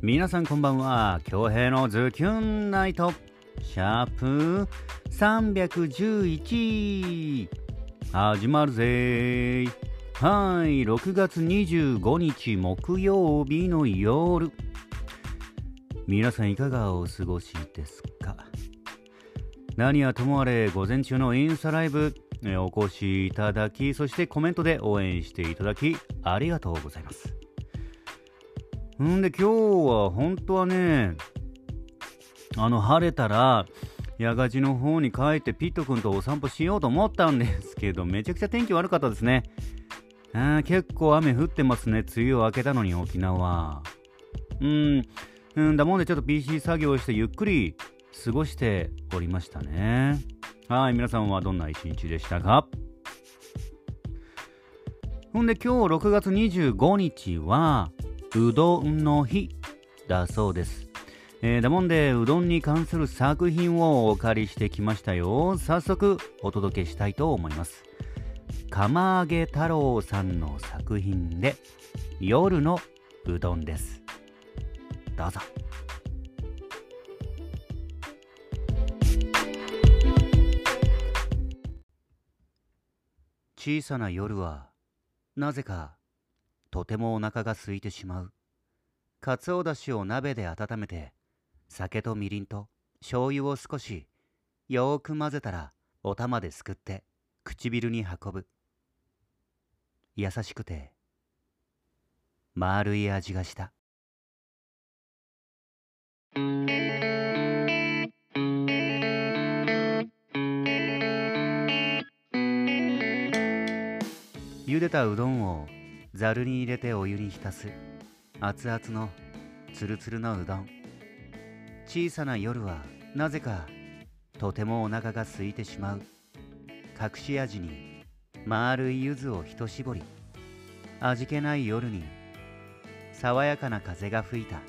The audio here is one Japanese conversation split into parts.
皆さんこんばんは。京平のズキュンナイト。シャープ311始まるぜはい。6月25日木曜日の夜。皆さんいかがお過ごしですか？何はともあれ午前中のインスタライブお越しいただきそしてコメントで応援していただきありがとうございます。んで今日は本当はね、あの晴れたら、八ガジの方に帰ってピット君とお散歩しようと思ったんですけど、めちゃくちゃ天気悪かったですね。あ結構雨降ってますね。梅雨を明けたのに沖縄。うん、うんだもんでちょっと PC 作業してゆっくり過ごしておりましたね。はい、皆さんはどんな一日でしたか？ほんで今日6月25日は、うどんの日だそうです。えー、だもんでうどんに関する作品をお借りしてきましたよ。早速お届けしたいと思います。釜揚げ太郎さんの作品で夜のうどんです。どうぞ。小さな夜はなぜかとてもお腹が空いてしまう。かつおだしを鍋で温めて、酒とみりんと醤油を少しよーく混ぜたらお玉ですくって唇に運ぶ。優しくて丸い味がした。茹でたうどんをざるに入れてお湯に浸す。熱々のつるつるのうどん。小さな夜はなぜかとてもお腹が空いてしまう。隠し味に丸い柚子をひとしぼり。味気ない夜に爽やかな風が吹いた。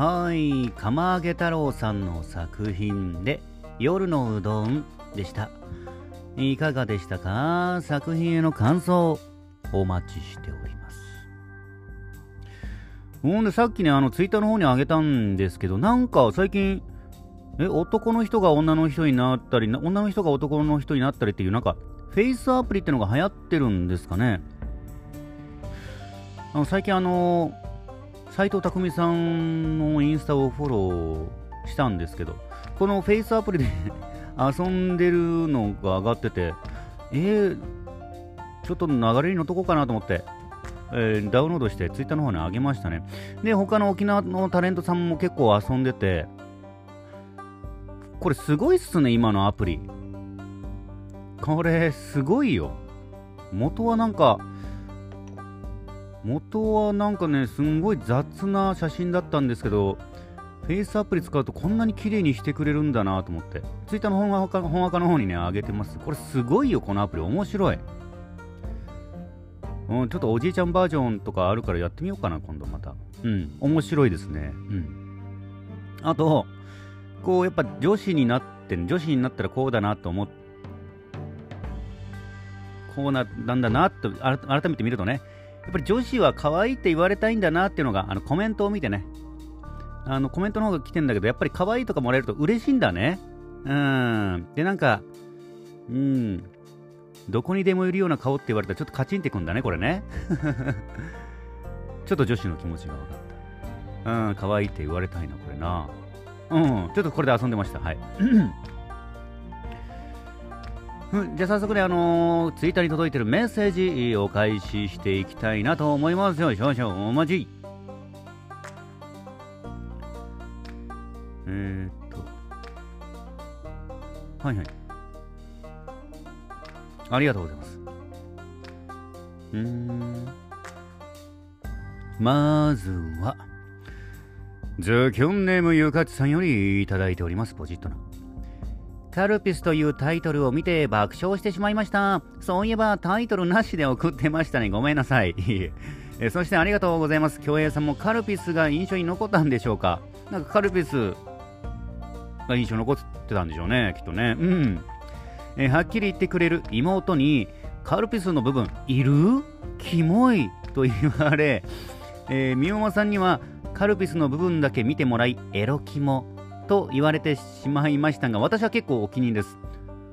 はい。釜揚げ太郎さんの作品で夜のうどんでした。いかがでしたか？作品への感想お待ちしております。ほんでさっきねあのツイッターの方にあげたんですけどなんか最近え男の人が女の人になったり女の人が男の人になったりっていうなんかフェイスアプリってのが流行ってるんですかね？あの最近あの斎藤工さんのインスタをフォローしたんですけど、このフェイスアプリで 遊んでるのが上がってて、えー、ちょっと流れに乗っとこうかなと思って、えー、ダウンロードしてツイッターの方に上げましたね。で、他の沖縄のタレントさんも結構遊んでて、これすごいっすね、今のアプリ。これすごいよ。元はなんか、元はなんかね、すんごい雑な写真だったんですけど、フェイスアプリ使うとこんなに綺麗にしてくれるんだなと思って、ツイッターの本赤本赤の方にね、上げてます。これすごいよ、このアプリ。面白い。うん、ちょっとおじいちゃんバージョンとかあるからやってみようかな、今度また。うん、面白いですね。うん。あと、こう、やっぱ女子になって、女子になったらこうだなと思って、こうな、なんだなって改めて見るとね、やっぱり女子は可愛いって言われたいんだなっていうのが、あのコメントを見てね、あのコメントの方が来てんだけど、やっぱり可愛いとかもらえると嬉しいんだね。うん。で、なんか、うん、どこにでもいるような顔って言われたらちょっとカチンってくんだね、これね。ちょっと女子の気持ちが分かった。うん、可愛いって言われたいな、これな。うん、ちょっとこれで遊んでました。はい。じゃあ早速ね、あのー、ツイッターに届いてるメッセージお返ししていきたいなと思いますよ。少々お待ち。えー、っと。はいはい。ありがとうございます。うん。まずは、ズキュンネームゆかちさんよりいただいております。ポジッとな。カルピスというタイトルを見て爆笑してしまいました。そういえばタイトルなしで送ってましたね。ごめんなさい。えそしてありがとうございます。京平さんもカルピスが印象に残ったんでしょうか？なんかカルピスが印象に残ってたんでしょうねきっとね。うん、えはっきり言ってくれる妹にカルピスの部分。いる？キモいと言われ、えー、みおまさんにはカルピスの部分だけ見てもらいエロキモ。と言われてしまいましたが私は結構お気に入りです。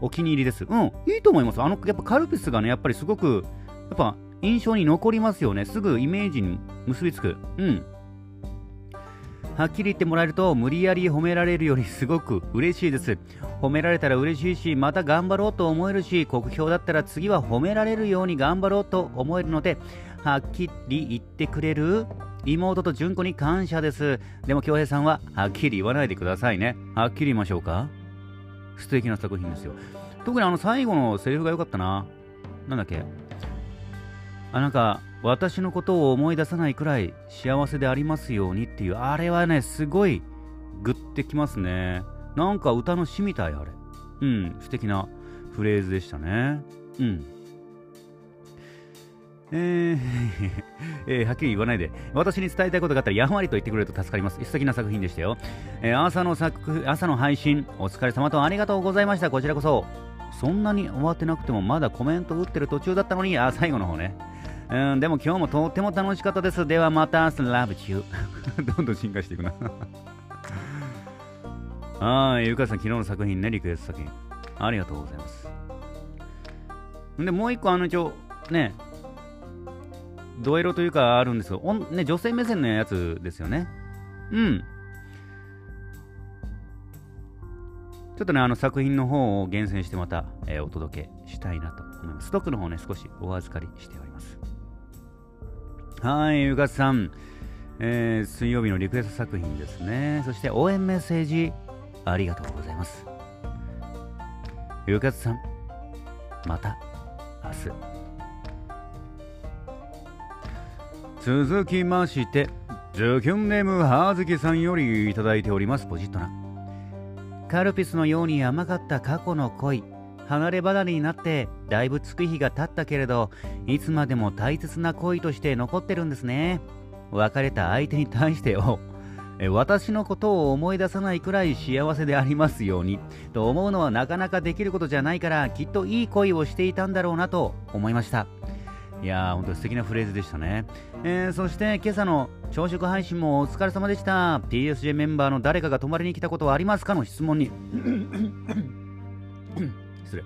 お気に入りです。うんいいと思います。あのやっぱカルピスがねやっぱりすごくやっぱ印象に残りますよね。すぐイメージに結びつく。うん。はっきり言ってもらえると無理やり褒められるよりすごく嬉しいです。褒められたら嬉しいしまた頑張ろうと思えるし国評だったら次は褒められるように頑張ろうと思えるのではっきり言ってくれる妹と純子に感謝です。でも京平さんははっきり言わないでくださいね。はっきり言いましょうか。素敵な作品ですよ。特にあの最後のセリフが良かったな。なんだっけ？あなんか私のことを思い出さないくらい幸せでありますようにっていうあれはねすごいグッてきますね。なんか歌の詩みたいあれ。うん素敵なフレーズでしたね。うん。えー えーはっきり言わないで。私に伝えたいことがあったらやんわりと言ってくれると助かります。素敵な作品でしたよ、えー朝の作朝の配信お疲れ様とありがとうございました。こちらこそ。そんなに終わってなくてもまだコメント打ってる途中だったのにあ最後の方ね。うんでも今日もとっても楽しかったです。ではまた Love you どんどん進化していくな。はいゆかさん昨日の作品ねリクエスト作品。ありがとうございます。でもう一個あの一応ねドエロというかあるんですけど、ね、女性目線のやつですよね。うん。ちょっとね、あの作品の方を厳選してまた、えーお届けしたいなと思います。ストックの方ね、少しお預かりしております。はい、ゆかさん、えー水曜日のリクエスト作品ですね。そして応援メッセージ、ありがとうございます。ゆかさん、また明日。続きまして、ズキュンネームはずきさんよりいただいております、ポジットな。カルピスのように甘かった過去の恋。離れ離れになってだいぶ月日が経ったけれどいつまでも大切な恋として残ってるんですね別れた相手に対してを私のことを思い出さないくらい幸せでありますようにと思うのはなかなかできることじゃないからきっといい恋をしていたんだろうなと思いましたいやー、本当素敵なフレーズでしたね。えーそして今朝の朝食配信もお疲れ様でした。TSJ メンバーの誰かが泊まりに来たことはありますかの質問に。失礼。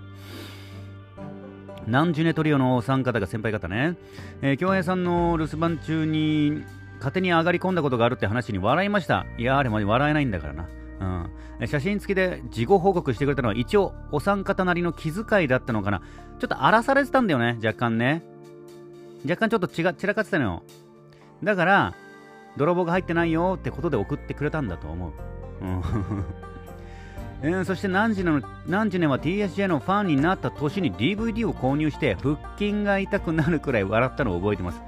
ナンジュネトリオのお三方が先輩方ね。えー、京平さんの留守番中に勝手に上がり込んだことがあるって話に笑いました。いやー、あれまで笑えないんだからな。うん、写真付きで事後報告してくれたのは一応お三方なりの気遣いだったのかな。ちょっと荒らされてたんだよね、若干ね。若干ちょっと違散らかってたのよ。だから、泥棒が入ってないよってことで送ってくれたんだと思う。うんえー そしてナンジネのナンジネは TSJ のファンになった年に DVD を購入して腹筋が痛くなるくらい笑ったのを覚えてます。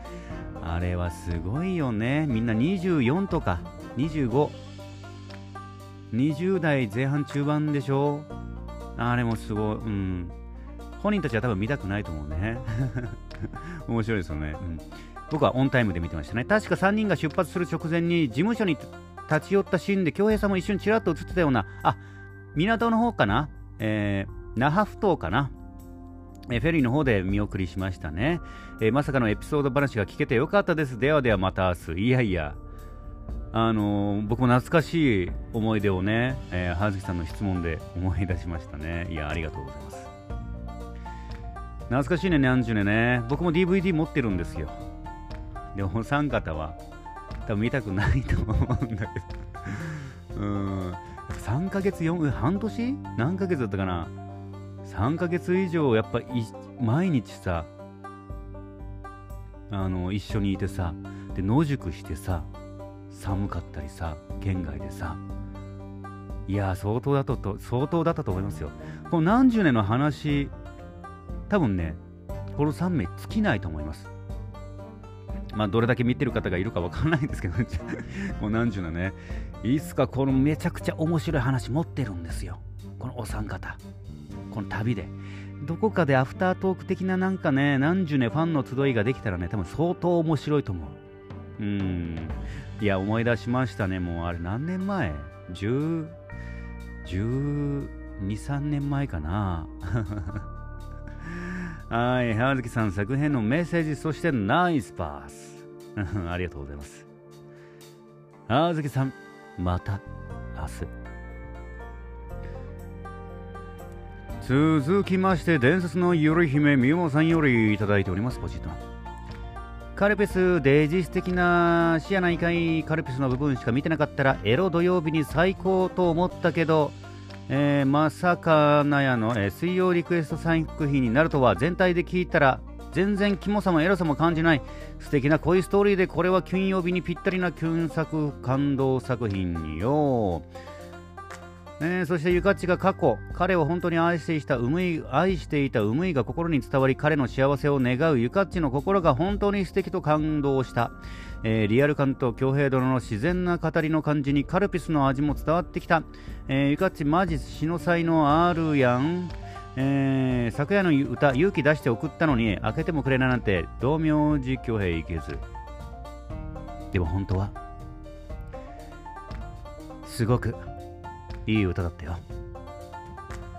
あれはすごいよね。みんな24とか25、20代前半中盤でしょあれもすごい。うん。本人たちは多分見たくないと思うね。面白いですよね、うん。僕はオンタイムで見てましたね。確か3人が出発する直前に事務所に立ち寄ったシーンで京平さんも一瞬ちらっと映ってたような、あ港の方かな、えー、那覇埠頭かな？えーフェリーの方で見送りしましたね、えーまさかのエピソード話が聞けてよかったです。ではではまた明日。いやいや。あのー僕も懐かしい思い出をね、えー、葉月さんの質問で思い出しましたね。いや、ありがとうございます。懐かしいね、ニャンジュネね。僕も DVD 持ってるんですよ。でも、お三方は多分見たくないと思うんだけど。うーん。3ヶ月、4、半年？何ヶ月だったかな ?3 ヶ月以上、やっぱい毎日さ、あの、一緒にいてさ、で、野宿してさ、寒かったりさ、県外でさ、いやー、相当だったと、相当だったと思いますよ。この何十年の話、多分ね、この3名尽きないと思います。まあ、どれだけ見てる方がいるかわからないんですけど、もう何十年ね、いつかこのめちゃくちゃ面白い話持ってるんですよ。このお三方。この旅で。どこかでアフタートーク的ななんかね、何十年ファンの集いができたらね、多分相当面白いと思う。うん。いや、思い出しましたね。もうあれ何年前 ?10、12、3年前かな。はい、葉月さん作品のメッセージ、そしてナイスパス。ありがとうございます。葉月さん、また明日。続きまして、伝説のゆる姫みもさんよりいただいております、ポチッと。カルピス、デジス的な視野内科カルピスの部分しか見てなかったら、エロ土曜日に最高と思ったけど、えー、まさかなやの、えー、水曜リクエスト作品になるとは全体で聞いたら全然キモさもエロさも感じない素敵な恋ストーリーでこれは金曜日にぴったりなキュン作感動作品よ、えー、そしてゆかっちが過去彼を本当に愛していたうむい愛していたうむいが心に伝わり彼の幸せを願うゆかっちの心が本当に素敵と感動した。えー、リアル感と恭平殿の自然な語りの感じにカルピスの味も伝わってきた、えー、ゆかっちマジ死の才能あるやん、えー、昨夜の歌勇気出して送ったのに開けてもくれないなんて道明寺恭平いけず。でも本当はすごくいい歌だったよ。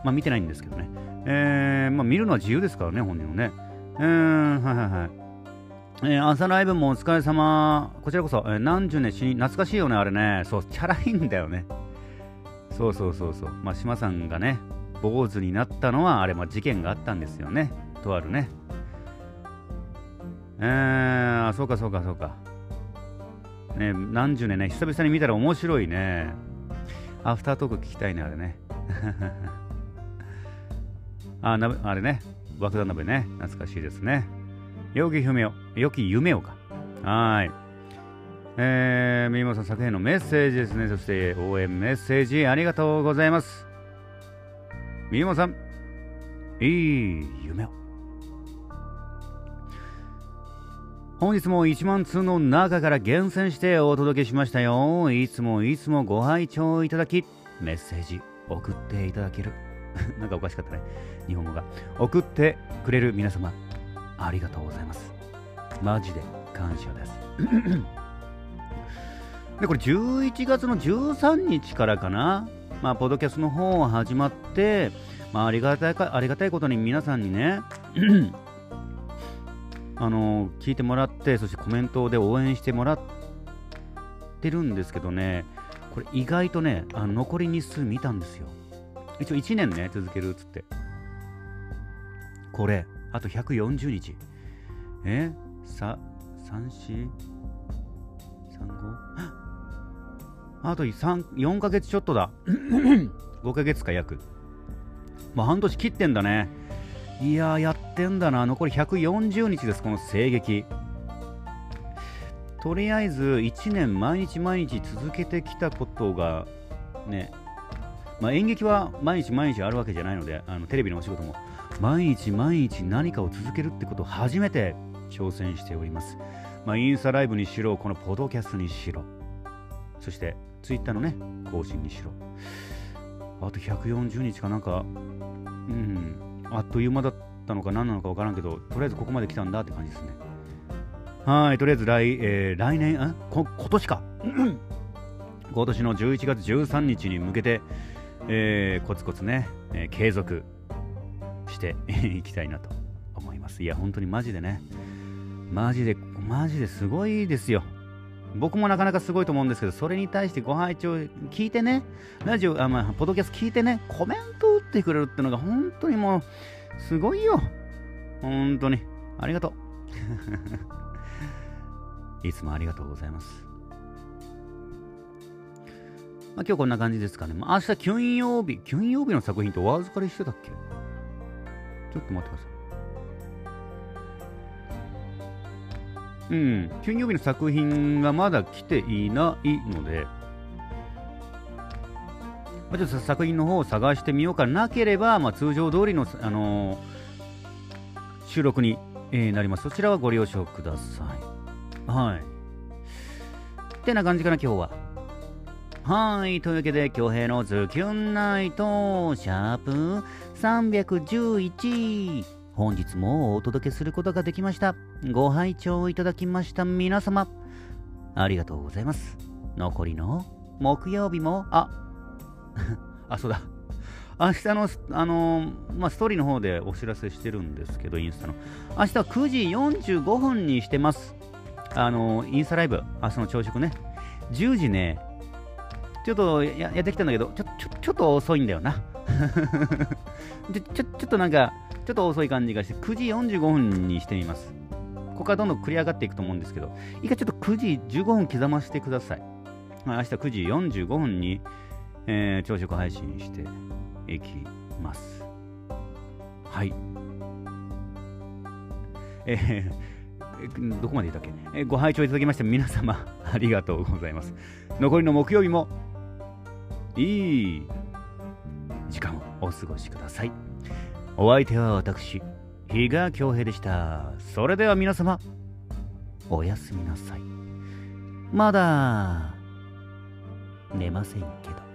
まあ見てないんですけどね。えー、まあ見るのは自由ですからね本人はね。うーんはいはいはい。えー、朝ライブもお疲れ様。こちらこそ、えー、何十年死に、懐かしいよね、あれね。そう、チャラいんだよね。そうそうそうそう。まあ、島さんがね、坊主になったのは、あれ、まあ、事件があったんですよね。とあるね。えー、あ、そうかそうかそうか。ね、何十年ね、久々に見たら面白いね。アフタートーク聞きたいね、あれね。あ、なあれね、爆弾鍋ね、懐かしいですね。良き夢を、良き夢をか。はい。えー、みもさん作品のメッセージですね。そして応援メッセージありがとうございます。みもさん、いい夢を。本日も1万通の中から厳選してお届けしましたよ。いつもいつもご拝聴いただき、メッセージ送っていただける。なんかおかしかったね。日本語が。送ってくれる皆様、ありがとうございます。マジで感謝です。で、これ11月の13日からかな、まあ、ポドキャスの方始まって、まあ、ありがたいか、ありがたいことに皆さんにね、あの聞いてもらって、そしてコメントで応援してもらってるんですけどね、これ意外とね、あの残り日数見たんですよ。一応1年ね、続けるっつって。これ、あと140日。え？さ、3、4、3、5? あと3、4ヶ月ちょっとだ。5ヶ月か約。まあ半年切ってんだね。いやー、やってんだな。残り140日です、この声劇。とりあえず1年毎日毎日続けてきたことがね、まあ、演劇は毎日毎日あるわけじゃないので、あのテレビのお仕事も毎日毎日何かを続けるってことを初めて挑戦しております。まあ、インスタライブにしろ、このポドキャストにしろ、そしてツイッターのね、更新にしろ。あと140日かなんか、うん、あっという間だったのか何なのか分からんけど、とりあえずここまで来たんだって感じですね。はい、とりあえず来、えー、来年、あこ今年か。今年の11月13日に向けて、えー、コツコツね、えー、継続して いきたいなと思います。いや、本当にマジでね、マジで、マジですごいですよ。僕もなかなかすごいと思うんですけど、それに対してご拝聴聞いてね、ラジオ、あまあ、ポッドキャスト聞いてね、コメント打ってくれるってのが本当にもう、すごいよ。本当に。ありがとう。いつもありがとうございます。まあ、今日こんな感じですかね。まあ、明日、金曜日、金曜日の作品とお預かりしてたっけ？ちょっと待ってください。うん、金曜日の作品がまだ来ていないので、まあ、ちょっと作品の方を探してみようかなければ、まあ、通常通りの、あのー、収録に、えー、なります。そちらはご了承ください。はい。ってな感じかな、今日は。はい。というわけで、京平のズキュンナイト、シャープ311。本日もお届けすることができました。ご拝聴いただきました皆様、ありがとうございます。残りの木曜日も、あ、あ、そうだ。明日の、あの、まあ、ストーリーの方でお知らせしてるんですけど、インスタの。明日9時45分にしてます。あの、インスタライブ、明日の朝食ね。10時ね、ちょっとやってきたんだけど、ちょ、ちょ、ちょっと遅いんだよな。ちょ、ちょ、っとなんか、ちょっと遅い感じがして、9時45分にしてみます。ここからどんどん繰り上がっていくと思うんですけど、一回ちょっと9時15分刻ませてください。明日9時45分に、えー、朝食配信していきます。はい。えー、どこまで言ったっけ、ご拝聴いただきまして皆様ありがとうございます。残りの木曜日もいい時間をお過ごしください。お相手は私、比嘉恭平でした。それでは皆様、おやすみなさい。まだ、寝ませんけど。